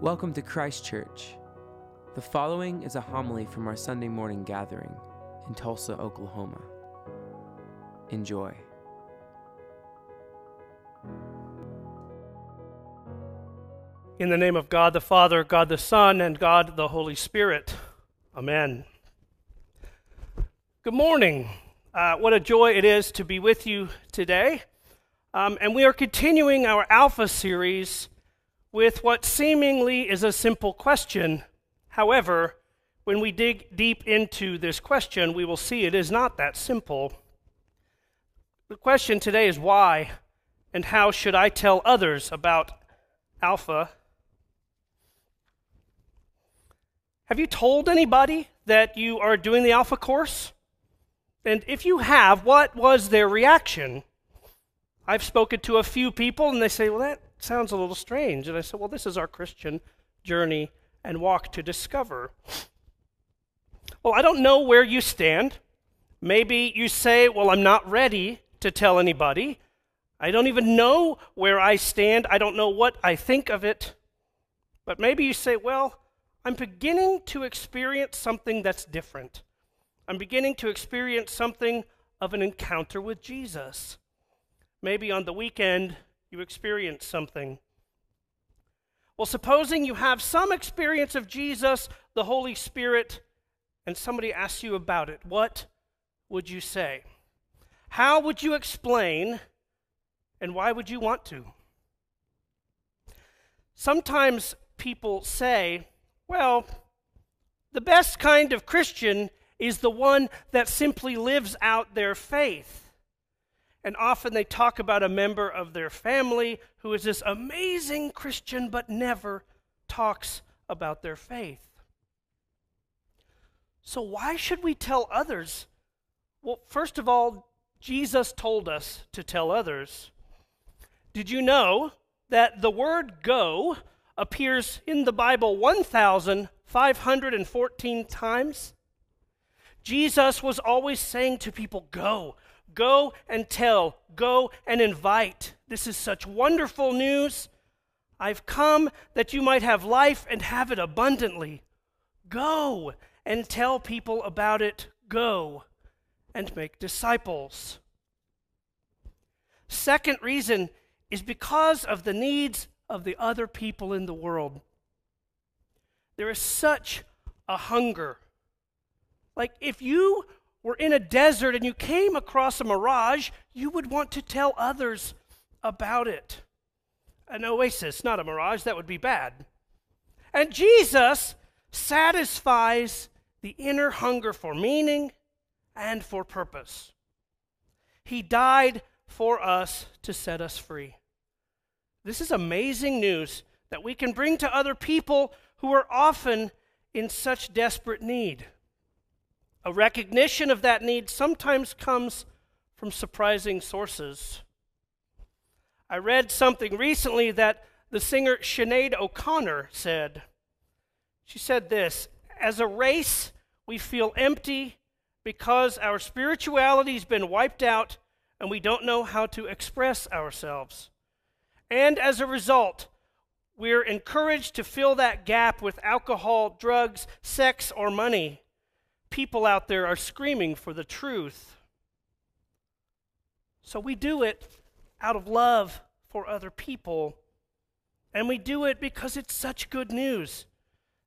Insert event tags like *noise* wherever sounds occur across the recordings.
Welcome to Christ Church. The following is a homily from our Sunday morning gathering in Tulsa, Oklahoma. Enjoy. In the name of God the Father, God the Son, and God the Holy Spirit. Amen. Good morning. Uh, what a joy it is to be with you today. Um, and we are continuing our Alpha series with what seemingly is a simple question. However, when we dig deep into this question, we will see it is not that simple. The question today is why and how should I tell others about Alpha? Have you told anybody that you are doing the Alpha course? And if you have, what was their reaction? I've spoken to a few people and they say, well, that sounds a little strange. And I said, well, this is our Christian journey and walk to discover. Well, I don't know where you stand. Maybe you say, well, I'm not ready to tell anybody. I don't even know where I stand. I don't know what I think of it. But maybe you say, well, I'm beginning to experience something that's different. I'm beginning to experience something of an encounter with Jesus. Maybe on the weekend you experience something. Well, supposing you have some experience of Jesus, the Holy Spirit, and somebody asks you about it, what would you say? How would you explain, and why would you want to? Sometimes people say, well, the best kind of Christian is the one that simply lives out their faith. And often they talk about a member of their family who is this amazing Christian but never talks about their faith. So, why should we tell others? Well, first of all, Jesus told us to tell others. Did you know that the word go appears in the Bible 1,514 times. Jesus was always saying to people, Go, go and tell, go and invite. This is such wonderful news. I've come that you might have life and have it abundantly. Go and tell people about it. Go and make disciples. Second reason is because of the needs of the other people in the world. There is such a hunger. Like if you were in a desert and you came across a mirage, you would want to tell others about it. An oasis, not a mirage, that would be bad. And Jesus satisfies the inner hunger for meaning and for purpose. He died for us to set us free. This is amazing news that we can bring to other people who are often in such desperate need. A recognition of that need sometimes comes from surprising sources. I read something recently that the singer Sinead O'Connor said. She said this As a race, we feel empty because our spirituality's been wiped out and we don't know how to express ourselves. And as a result, we're encouraged to fill that gap with alcohol, drugs, sex, or money. People out there are screaming for the truth. So we do it out of love for other people. And we do it because it's such good news.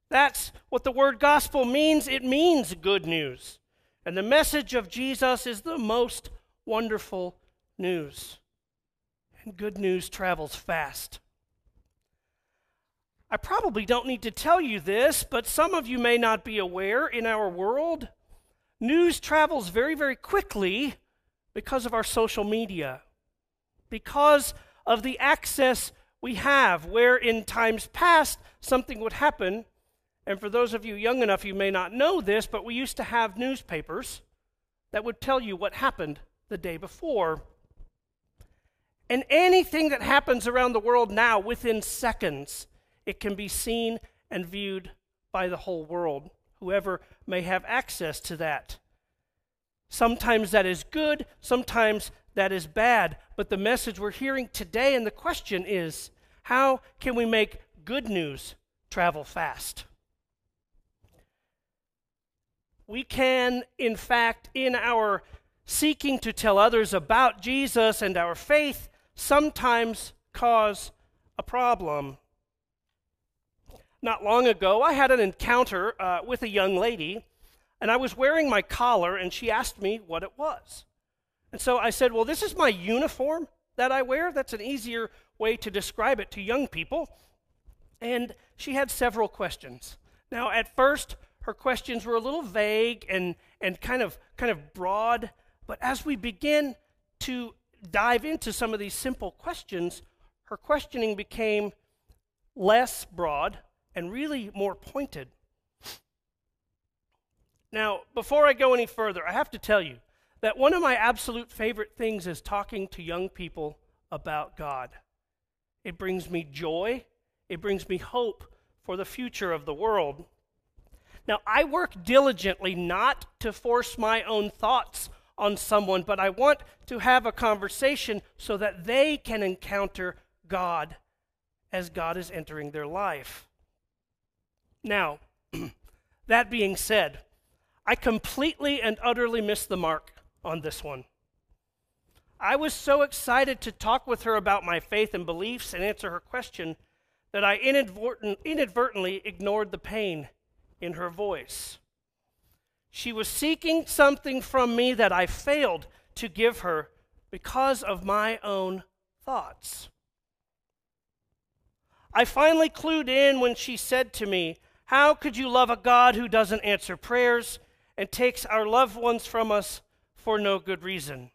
That's what the word gospel means. It means good news. And the message of Jesus is the most wonderful news and good news travels fast. I probably don't need to tell you this, but some of you may not be aware in our world, news travels very, very quickly because of our social media, because of the access we have, where in times past something would happen. And for those of you young enough, you may not know this, but we used to have newspapers that would tell you what happened the day before. And anything that happens around the world now, within seconds, it can be seen and viewed by the whole world, whoever may have access to that. Sometimes that is good, sometimes that is bad. But the message we're hearing today and the question is how can we make good news travel fast. We can, in fact, in our seeking to tell others about Jesus and our faith, sometimes cause a problem. Not long ago, I had an encounter uh, with a young lady, and I was wearing my collar, and she asked me what it was. And so I said, Well, this is my uniform that I wear. That's an easier way to describe it to young people. And she had several questions. Now, at first, her questions were a little vague and, and kind, of, kind of broad, but as we begin to dive into some of these simple questions, her questioning became less broad and really more pointed. Now, before I go any further, I have to tell you that one of my absolute favorite things is talking to young people about God. It brings me joy, it brings me hope for the future of the world. Now, I work diligently not to force my own thoughts on someone, but I want to have a conversation so that they can encounter God as God is entering their life. Now, *clears throat* that being said, I completely and utterly missed the mark on this one. I was so excited to talk with her about my faith and beliefs and answer her question that I inadvertently ignored the pain in her voice. She was seeking something from me that I failed to give her because of my own thoughts. I finally clued in when she said to me, How could you love a God who doesn't answer prayers and takes our loved ones from us for no good reason?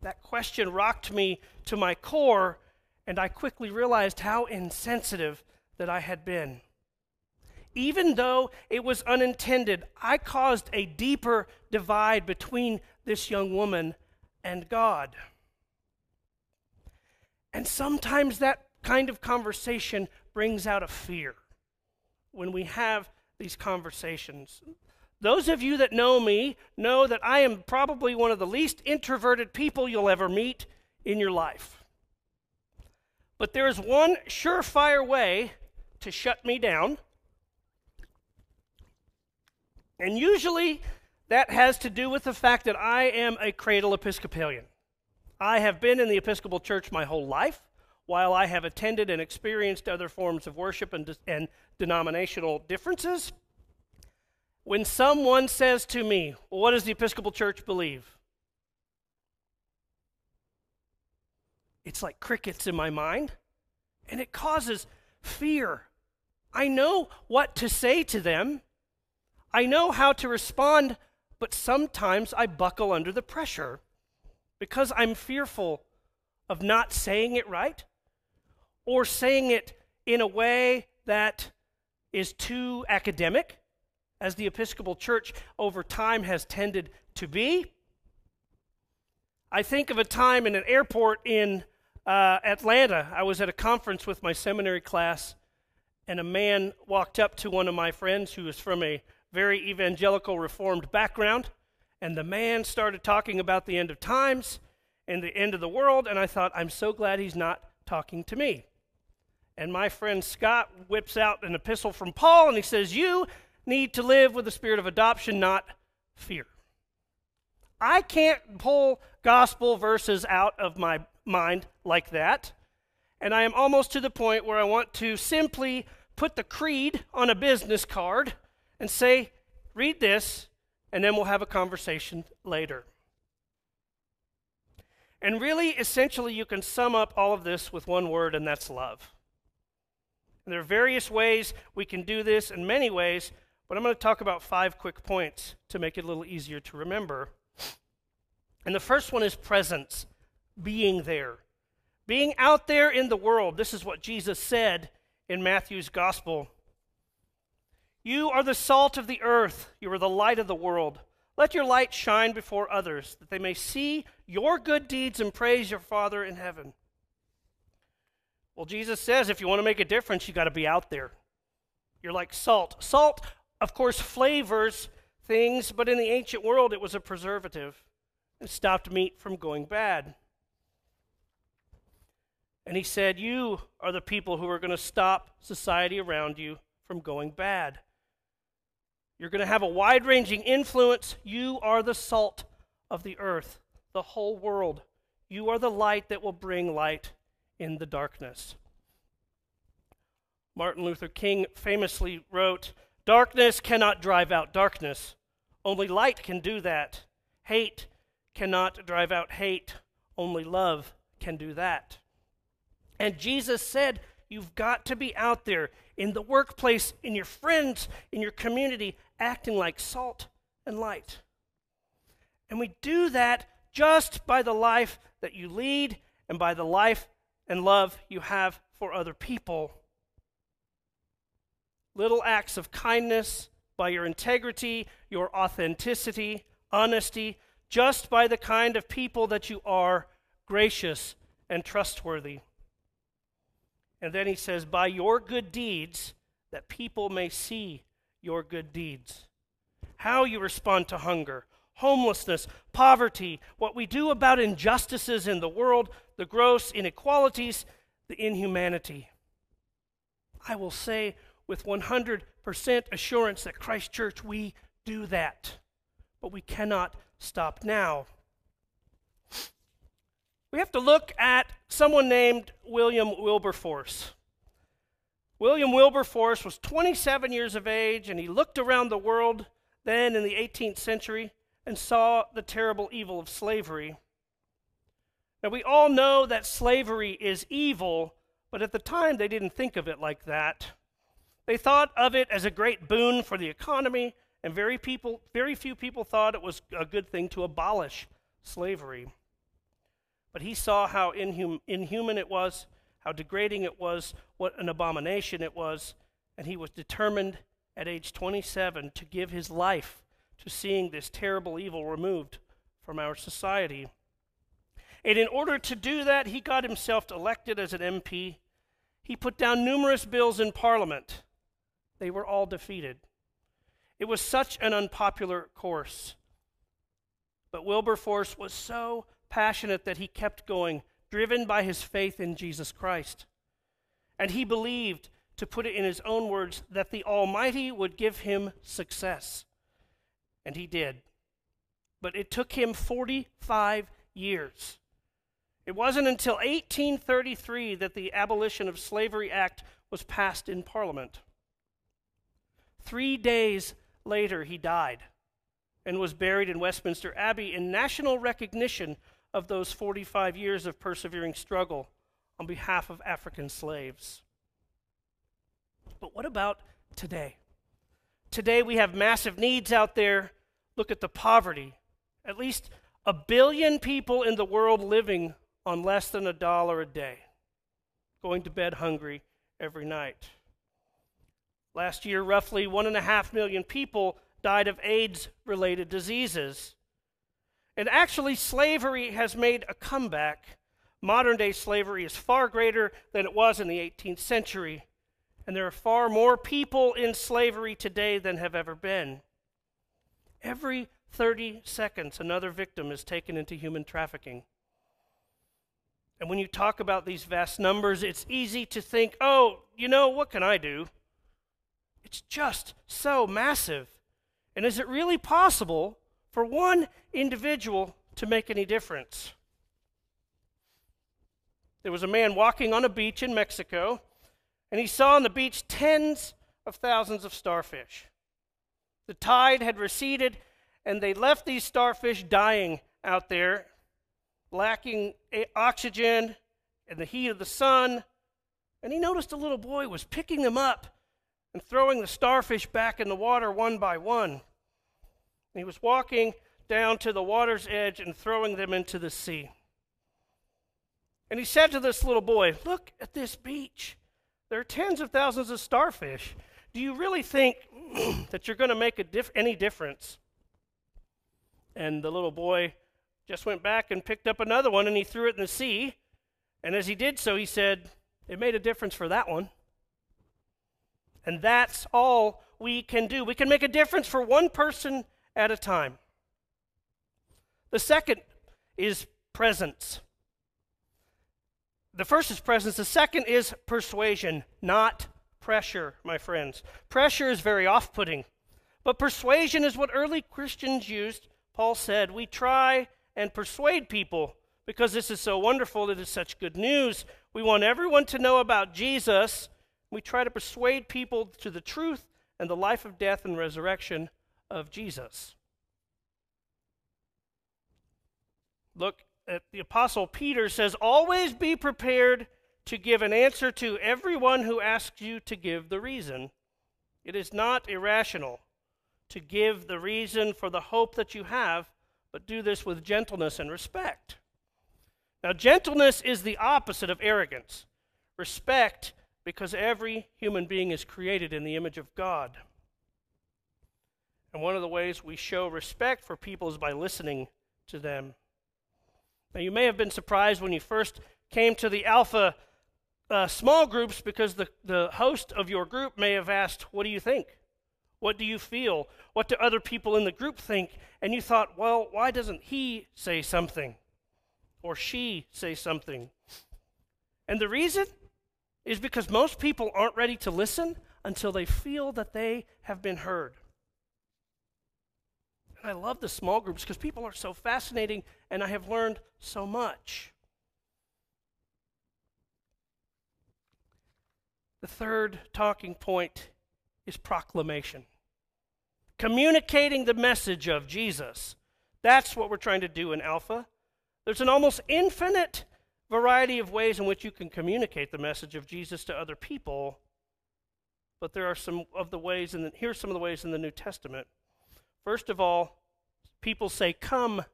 That question rocked me to my core, and I quickly realized how insensitive that I had been. Even though it was unintended, I caused a deeper divide between this young woman and God. And sometimes that kind of conversation brings out a fear when we have these conversations. Those of you that know me know that I am probably one of the least introverted people you'll ever meet in your life. But there is one surefire way to shut me down. And usually that has to do with the fact that I am a cradle Episcopalian. I have been in the Episcopal Church my whole life while I have attended and experienced other forms of worship and, and denominational differences, when someone says to me, well, What does the Episcopal Church believe? It's like crickets in my mind, and it causes fear. I know what to say to them, I know how to respond, but sometimes I buckle under the pressure because I'm fearful of not saying it right or saying it in a way that is too academic, as the Episcopal Church over time has tended to be. I think of a time in an airport in uh, Atlanta. I was at a conference with my seminary class, and a man walked up to one of my friends who was from a very evangelical reformed background, and the man started talking about the end of times and the end of the world, and I thought, I'm so glad he's not talking to me. And my friend Scott whips out an epistle from Paul and he says, You need to live with the spirit of adoption, not fear. I can't pull gospel verses out of my mind like that. And I am almost to the point where I want to simply put the creed on a business card and say, Read this, and then we'll have a conversation later. And really, essentially, you can sum up all of this with one word, and that's love. And there are various ways we can do this in many ways, but I'm going to talk about five quick points to make it a little easier to remember. And the first one is presence, being there. Being out there in the world. This is what Jesus said in Matthew's gospel. You are the salt of the earth, you are the light of the world. Let your light shine before others, that they may see your good deeds and praise your Father in heaven. Well, Jesus says if you want to make a difference, you got to be out there. You're like salt. Salt, of course, flavors things, but in the ancient world, it was a preservative. It stopped meat from going bad. And he said, You are the people who are going to stop society around you from going bad. You're going to have a wide ranging influence. You are the salt of the earth, the whole world. You are the light that will bring light in the darkness. Martin Luther King famously wrote, Darkness cannot drive out darkness. Only light can do that. Hate cannot drive out hate. Only love can do that. And Jesus said, You've got to be out there in the workplace, in your friends, in your community, acting like salt and light. And we do that just by the life that you lead and by the life and love you have for other people. Little acts of kindness by your integrity, your authenticity, honesty, just by the kind of people that you are, gracious and trustworthy. And then he says, by your good deeds, that people may see your good deeds. How you respond to hunger, homelessness, poverty, what we do about injustices in the world, the gross inequalities, the inhumanity. I will say with 100% assurance that Christ Church, we do that. But we cannot stop now. We have to look at someone named William Wilberforce. William Wilberforce was 27 years of age, and he looked around the world then in the 18th century and saw the terrible evil of slavery. Now, we all know that slavery is evil, but at the time they didn't think of it like that. They thought of it as a great boon for the economy, and very, people, very few people thought it was a good thing to abolish slavery. But he saw how inhum, inhuman it was, how degrading it was, what an abomination it was, and he was determined at age 27 to give his life to seeing this terrible evil removed from our society. And in order to do that, he got himself elected as an MP. He put down numerous bills in Parliament. They were all defeated. It was such an unpopular course. But Wilberforce was so passionate that he kept going, driven by his faith in Jesus Christ. And he believed, to put it in his own words, that the Almighty would give him success. And he did. But it took him 45 years. It wasn't until 1833 that the Abolition of Slavery Act was passed in Parliament. Three days later, he died and was buried in Westminster Abbey in national recognition of those 45 years of persevering struggle on behalf of African slaves. But what about today? Today we have massive needs out there. Look at the poverty. At least a billion people in the world living on less than a dollar a day, going to bed hungry every night. Last year, roughly one and a half million people died of AIDS related diseases. And actually, slavery has made a comeback. Modern day slavery is far greater than it was in the 18th century. And there are far more people in slavery today than have ever been. Every 30 seconds, another victim is taken into human trafficking. And when you talk about these vast numbers, it's easy to think, oh, you know, what can I do? It's just so massive. And is it really possible for one individual to make any difference? There was a man walking on a beach in Mexico, and he saw on the beach tens of thousands of starfish. The tide had receded, and they left these starfish dying out there, lacking oxygen and the heat of the sun. And he noticed a little boy was picking them up and throwing the starfish back in the water one by one. He was walking down to the water's edge and throwing them into the sea. And he said to this little boy, Look at this beach. There are tens of thousands of starfish. Do you really think *clears throat* that you're going to make any difference? And the little boy just went back and picked up another one and he threw it in the sea. And as he did so, he said, It made a difference for that one. And that's all we can do. We can make a difference for one person at a time. The second is presence. The first is presence, the second is persuasion, not pressure, my friends. Pressure is very off putting, but persuasion is what early Christians used. Paul said, We try and persuade people because this is so wonderful, it is such good news. We want everyone to know about Jesus. We try to persuade people to the truth and the life of death and resurrection of Jesus. Look at the Apostle Peter says, Always be prepared to give an answer to everyone who asks you to give the reason. It is not irrational to give the reason for the hope that you have, but do this with gentleness and respect. Now, gentleness is the opposite of arrogance. Respect, because every human being is created in the image of God. And one of the ways we show respect for people is by listening to them. Now, you may have been surprised when you first came to the Alpha uh, small groups because the, the host of your group may have asked, What do you think? What do you feel? What do other people in the group think? And you thought, Well, why doesn't he say something? Or she say something? And the reason is because most people aren't ready to listen until they feel that they have been heard. I love the small groups because people are so fascinating and I have learned so much. The third talking point is proclamation. Communicating the message of Jesus. That's what we're trying to do in Alpha. There's an almost infinite variety of ways in which you can communicate the message of Jesus to other people. But there are some of the ways, and here's some of the ways in the New Testament. First of all, people say, Come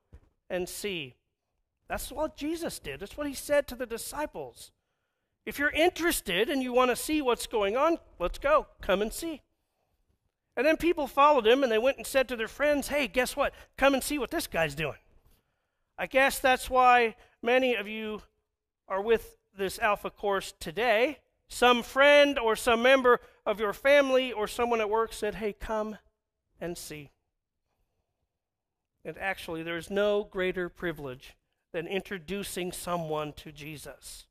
and see. That's what Jesus did. That's what he said to the disciples. If you're interested and you want to see what's going on, let's go. Come and see. And then people followed him and they went and said to their friends, Hey, guess what? Come and see what this guy's doing. I guess that's why many of you are with this Alpha course today. Some friend or some member of your family or someone at work said, Hey, come and see. And actually, there's no greater privilege than introducing someone to Jesus.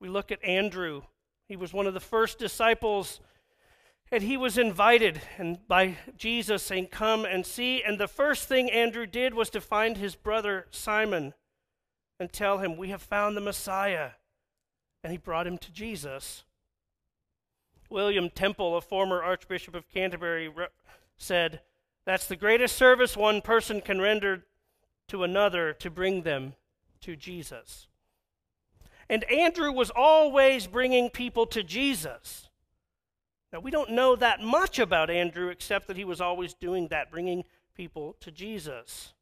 We look at Andrew. He was one of the first disciples, and he was invited and by Jesus saying, Come and see. And the first thing Andrew did was to find his brother Simon and tell him, We have found the Messiah. And he brought him to Jesus. William Temple, a former Archbishop of Canterbury, said, That's the greatest service one person can render to another to bring them to Jesus. And Andrew was always bringing people to Jesus. Now, we don't know that much about Andrew except that he was always doing that, bringing people to Jesus.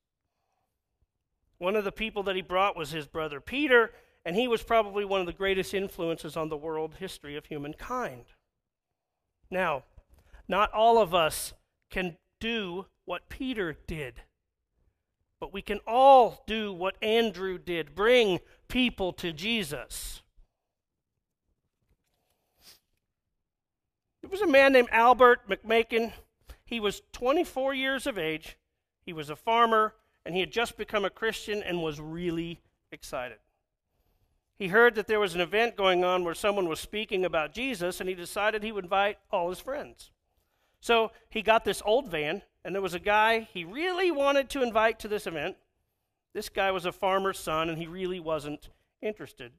One of the people that he brought was his brother Peter, and he was probably one of the greatest influences on the world history of humankind. Now, not all of us can do what Peter did. But we can all do what Andrew did bring people to Jesus. There was a man named Albert McMakin. He was 24 years of age. He was a farmer, and he had just become a Christian and was really excited. He heard that there was an event going on where someone was speaking about Jesus, and he decided he would invite all his friends. So he got this old van, and there was a guy he really wanted to invite to this event. This guy was a farmer's son, and he really wasn't interested.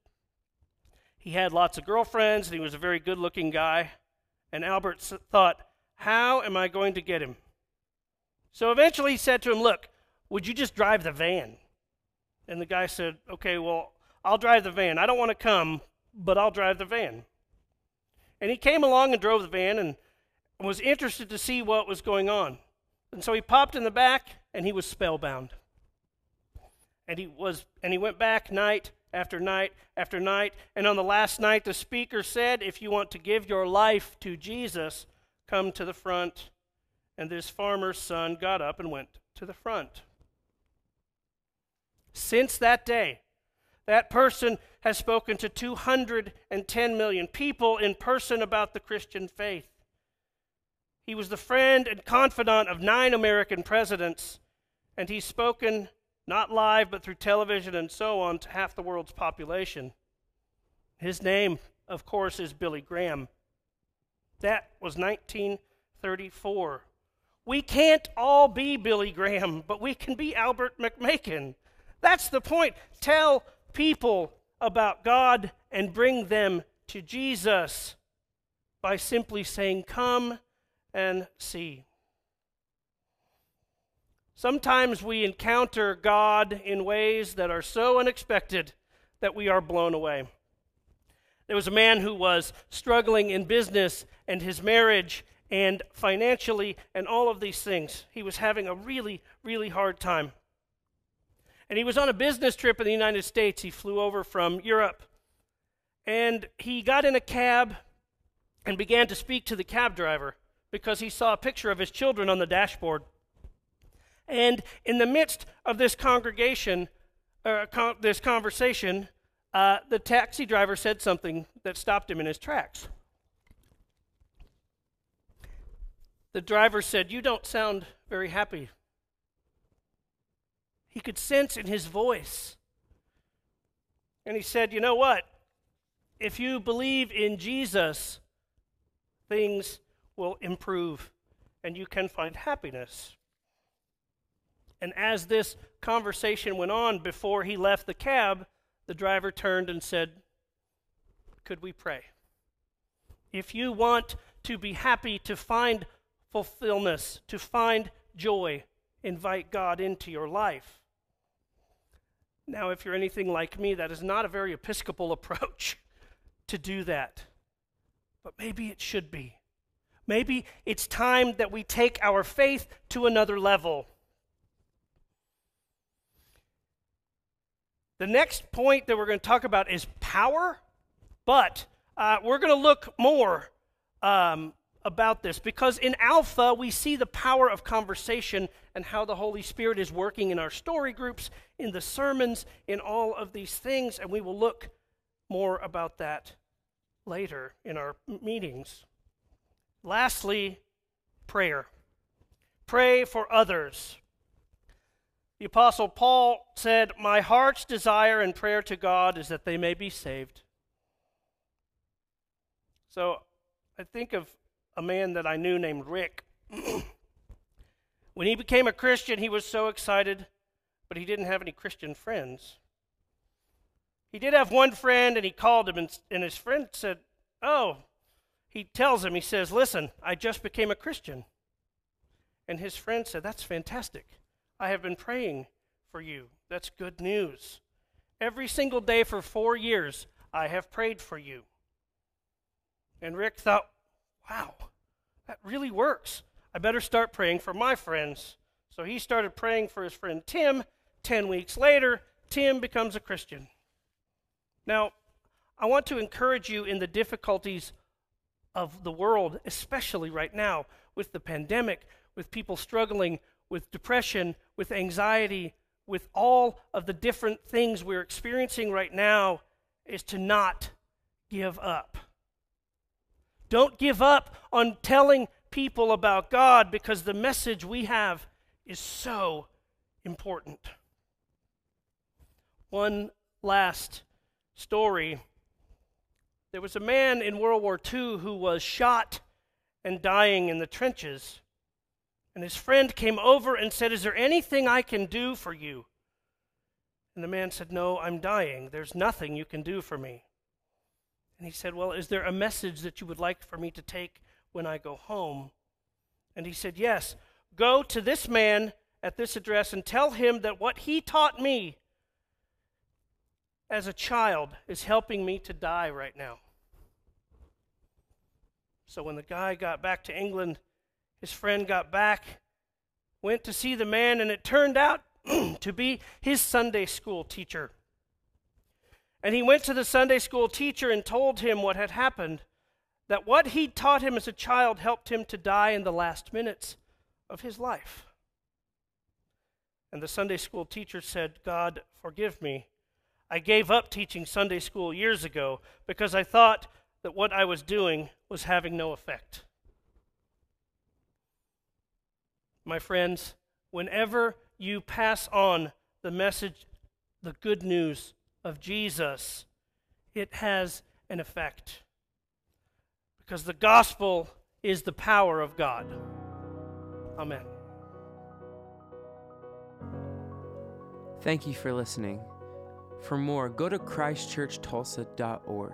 He had lots of girlfriends, and he was a very good looking guy. And Albert thought, How am I going to get him? So eventually he said to him, Look, would you just drive the van? And the guy said, Okay, well, I'll drive the van. I don't want to come, but I'll drive the van. And he came along and drove the van and was interested to see what was going on. And so he popped in the back and he was spellbound. And he was and he went back night after night after night and on the last night the speaker said if you want to give your life to Jesus come to the front and this farmer's son got up and went to the front. Since that day that person has spoken to 210 million people in person about the Christian faith. He was the friend and confidant of nine American presidents, and he's spoken not live, but through television and so on, to half the world's population. His name, of course, is Billy Graham. That was 1934. We can't all be Billy Graham, but we can be Albert McMakin. That's the point. Tell people about God and bring them to Jesus by simply saying, Come and see. Sometimes we encounter God in ways that are so unexpected that we are blown away. There was a man who was struggling in business and his marriage and financially and all of these things. He was having a really, really hard time. And he was on a business trip in the United States. He flew over from Europe. And he got in a cab and began to speak to the cab driver because he saw a picture of his children on the dashboard. And in the midst of this congregation, uh, con- this conversation, uh, the taxi driver said something that stopped him in his tracks. The driver said, You don't sound very happy. He could sense in his voice. And he said, You know what? If you believe in Jesus, things will improve and you can find happiness. And as this conversation went on before he left the cab, the driver turned and said, Could we pray? If you want to be happy, to find fulfillment, to find joy, invite God into your life. Now, if you're anything like me, that is not a very Episcopal *laughs* approach to do that. But maybe it should be. Maybe it's time that we take our faith to another level. The next point that we're going to talk about is power, but uh, we're going to look more um, about this because in Alpha, we see the power of conversation and how the Holy Spirit is working in our story groups, in the sermons, in all of these things, and we will look more about that later in our meetings. Lastly, prayer. Pray for others. The Apostle Paul said, My heart's desire and prayer to God is that they may be saved. So I think of a man that I knew named Rick. *clears throat* when he became a Christian, he was so excited, but he didn't have any Christian friends. He did have one friend, and he called him, and, and his friend said, Oh, he tells him, he says, Listen, I just became a Christian. And his friend said, That's fantastic. I have been praying for you. That's good news. Every single day for four years, I have prayed for you. And Rick thought, wow, that really works. I better start praying for my friends. So he started praying for his friend Tim. Ten weeks later, Tim becomes a Christian. Now, I want to encourage you in the difficulties of the world, especially right now with the pandemic, with people struggling with depression, with anxiety, with all of the different things we're experiencing right now, is to not give up. Don't give up on telling people about God because the message we have is so important. One last story. There was a man in World War II who was shot and dying in the trenches. And his friend came over and said, Is there anything I can do for you? And the man said, No, I'm dying. There's nothing you can do for me. And he said, Well, is there a message that you would like for me to take when I go home? And he said, Yes. Go to this man at this address and tell him that what he taught me as a child is helping me to die right now. So when the guy got back to England, his friend got back, went to see the man, and it turned out *clears throat* to be his Sunday school teacher. And he went to the Sunday school teacher and told him what had happened that what he'd taught him as a child helped him to die in the last minutes of his life. And the Sunday school teacher said, God, forgive me. I gave up teaching Sunday school years ago because I thought that what I was doing was having no effect. My friends, whenever you pass on the message, the good news of Jesus, it has an effect. Because the gospel is the power of God. Amen. Thank you for listening. For more, go to christchurchtulsa.org,